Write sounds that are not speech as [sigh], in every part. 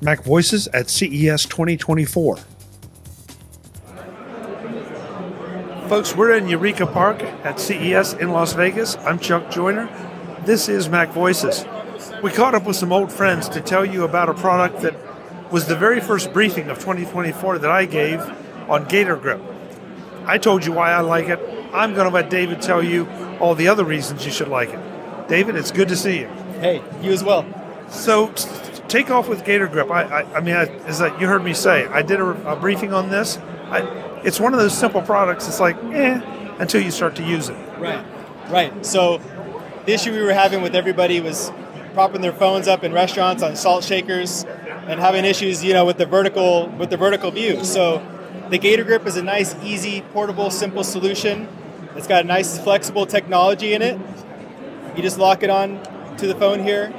Mac Voices at CES 2024. Folks, we're in Eureka Park at CES in Las Vegas. I'm Chuck Joiner. This is Mac Voices. We caught up with some old friends to tell you about a product that was the very first briefing of 2024 that I gave on Gator Grip. I told you why I like it. I'm going to let David tell you all the other reasons you should like it. David, it's good to see you. Hey, you as well. So, t- take off with Gator Grip. I, I, I mean, I, as I, you heard me say, I did a, a briefing on this. I, it's one of those simple products. It's like, eh, until you start to use it. Right, right. So the issue we were having with everybody was propping their phones up in restaurants on salt shakers and having issues, you know, with the vertical with the vertical view. So the Gator Grip is a nice, easy, portable, simple solution. It's got a nice, flexible technology in it. You just lock it on to the phone here.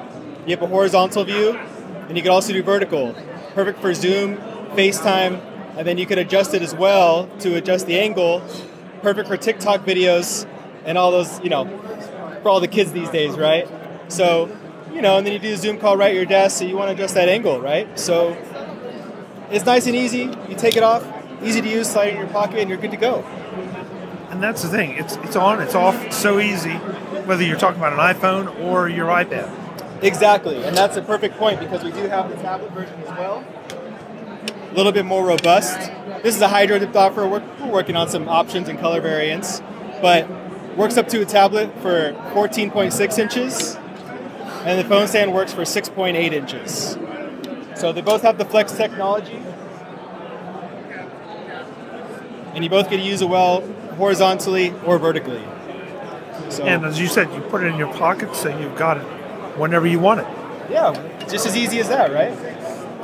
You have a horizontal view, and you can also do vertical. Perfect for Zoom, FaceTime, and then you can adjust it as well to adjust the angle. Perfect for TikTok videos and all those, you know, for all the kids these days, right? So, you know, and then you do a Zoom call right at your desk, so you want to adjust that angle, right? So it's nice and easy. You take it off, easy to use, slide it in your pocket, and you're good to go. And that's the thing. It's it's on, it's off, so easy. Whether you're talking about an iPhone or your iPad. Exactly, and that's a perfect point because we do have the tablet version as well. A little bit more robust. This is a hydro dipped offer. We're, we're working on some options and color variants, but works up to a tablet for 14.6 inches, and the phone stand works for 6.8 inches. So they both have the flex technology, and you both get to use it well horizontally or vertically. So And as you said, you put it in your pocket, so you've got it whenever you want it. yeah, just as easy as that, right?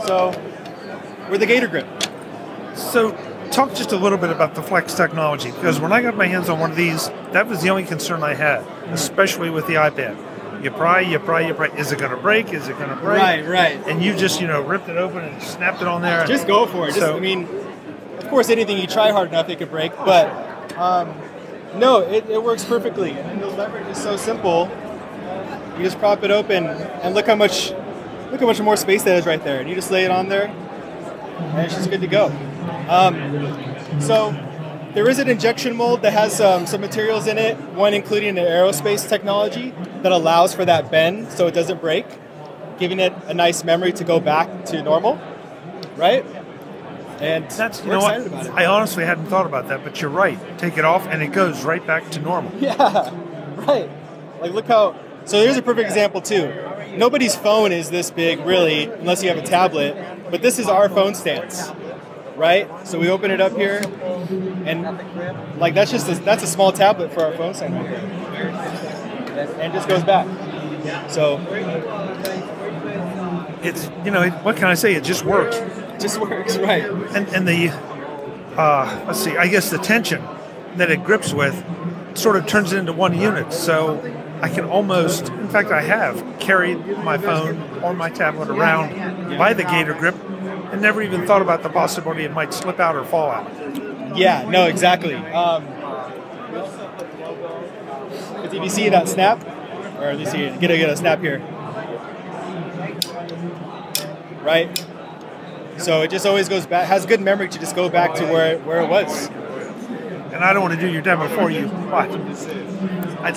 So we're the Gator Grip. So, talk just a little bit about the Flex technology because when I got my hands on one of these, that was the only concern I had, especially with the iPad. You pry, you pry, you pry. Is it going to break? Is it going to break? Right, right. And you just, you know, ripped it open and snapped it on there. Just go for it. Just, So- I mean, of course, anything you try hard enough, it could break. But um, no, it, it works perfectly. And the leverage is so simple. You just prop it open, and look how much, look how much more space that is right there. And you just lay it on there, and it's just good to go. Um, so there is an injection mold that has um, some materials in it. One including an aerospace technology that allows for that bend, so it doesn't break, giving it a nice memory to go back to normal. Right. And That's you know what excited about it. I honestly hadn't thought about that, but you're right. Take it off and it goes right back to normal. [laughs] Yeah, right. Like, look how. So here's a perfect example too. Nobody's phone is this big, really, unless you have a tablet. But this is our phone stance, right? So we open it up here, and like that's just a, that's a small tablet for our phone stand right there, and it just goes back. So It's you know what can I say? It just works. it just works, right? And and the uh, let's see, I guess the tension that it grips with sort of turns it into one unit. So I can almost, in fact, I have carried my phone or my tablet around by the Gator grip and never even thought about the possibility it might slip out or fall out. Yeah, no, exactly. Um, if you see that snap, or at least you get a, get a snap here, right? So it just always goes back, has good memory to just go back to where, where it was. And I don't want to do your demo for you, but I,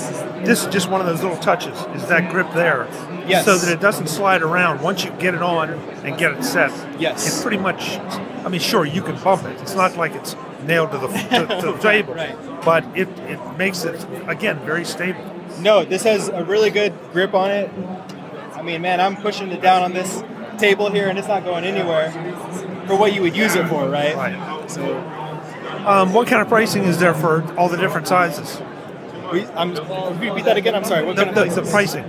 this is just one of those little touches. Is that grip there? Yes. So that it doesn't slide around. Once you get it on and get it set, Yes. it's pretty much. I mean, sure, you can bump it. It's not like it's nailed to the to, to the [laughs] table, right. but it it makes it again very stable. No, this has a really good grip on it. I mean, man, I'm pushing it down on this table here, and it's not going anywhere for what you would use it for, right? Right. So, Um, what kind of pricing is there for all the different sizes? we, I'm, repeat that again. I'm sorry. What The, kind of the, the pricing,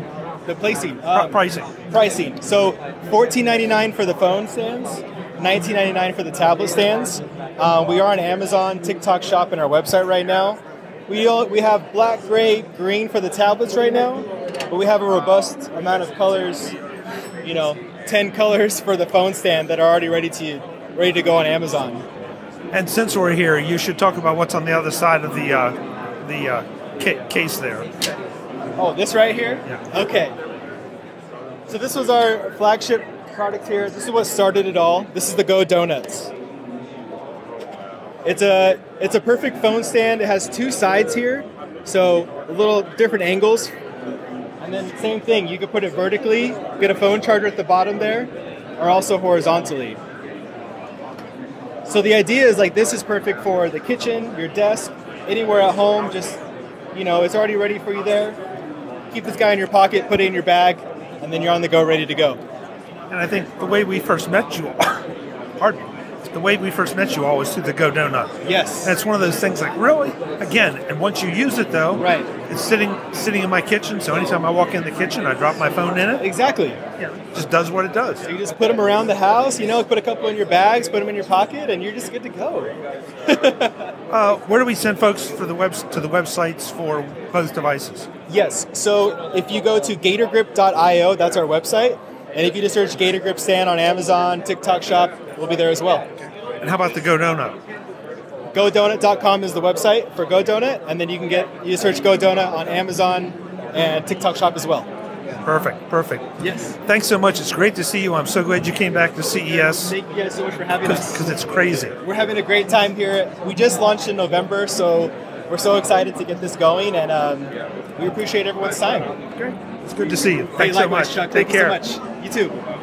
The placing. Um, pricing. pricing. So, fourteen ninety nine for the phone stands, nineteen ninety nine for the tablet stands. Uh, we are on Amazon, TikTok Shop, and our website right now. We all, we have black, gray, green for the tablets right now, but we have a robust amount of colors. You know, ten colors for the phone stand that are already ready to ready to go on Amazon. And since we're here, you should talk about what's on the other side of the uh, the uh, ca- case there. Oh, this right here? Yeah. Okay. So this was our flagship product here. This is what started it all. This is the Go Donuts. It's a it's a perfect phone stand. It has two sides here, so a little different angles. And then same thing, you could put it vertically, get a phone charger at the bottom there, or also horizontally. So the idea is like this is perfect for the kitchen, your desk, anywhere at home. Just you know, it's already ready for you there. Keep this guy in your pocket, put it in your bag, and then you're on the go, ready to go. And I think the way we first met you, [coughs] pardon the way we first met you all was through the Go Donut. Yes. And it's one of those things like really again. And once you use it though, Right. It's sitting sitting in my kitchen. So anytime I walk in the kitchen, I drop my phone in it. Exactly. Yeah, it just does what it does. You just put them around the house, you know, put a couple in your bags, put them in your pocket, and you're just good to go. [laughs] Uh, where do we send folks for the web to the websites for both devices? Yes. So if you go to gatorgrip.io, that's our website. And if you just search Gator Grip Stand on Amazon, TikTok Shop, we'll be there as well. And how about the Go Donut? GoDonut.com is the website for Go Donut, and then you can get you search Go Donut on Amazon and TikTok Shop as well. Perfect, perfect. Yes. Thanks so much. It's great to see you. I'm so glad you came back to CES Thank you guys so much for having us. because it's crazy. We're having a great time here. We just launched in November, so we're so excited to get this going, and um, we appreciate everyone's time. Great. It's good to see you. Hey, Thanks so much. Chuck. Take Thank care. you so much. You too.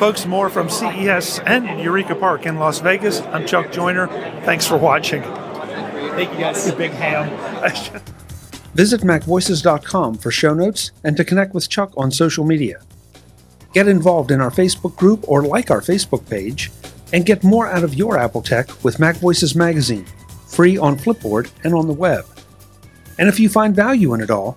Folks, more from CES and Eureka Park in Las Vegas. I'm Chuck Joiner. Thanks for watching. Thank you guys. Big ham. [laughs] Visit MacVoices.com for show notes and to connect with Chuck on social media. Get involved in our Facebook group or like our Facebook page, and get more out of your Apple tech with MacVoices Magazine, free on Flipboard and on the web. And if you find value in it all,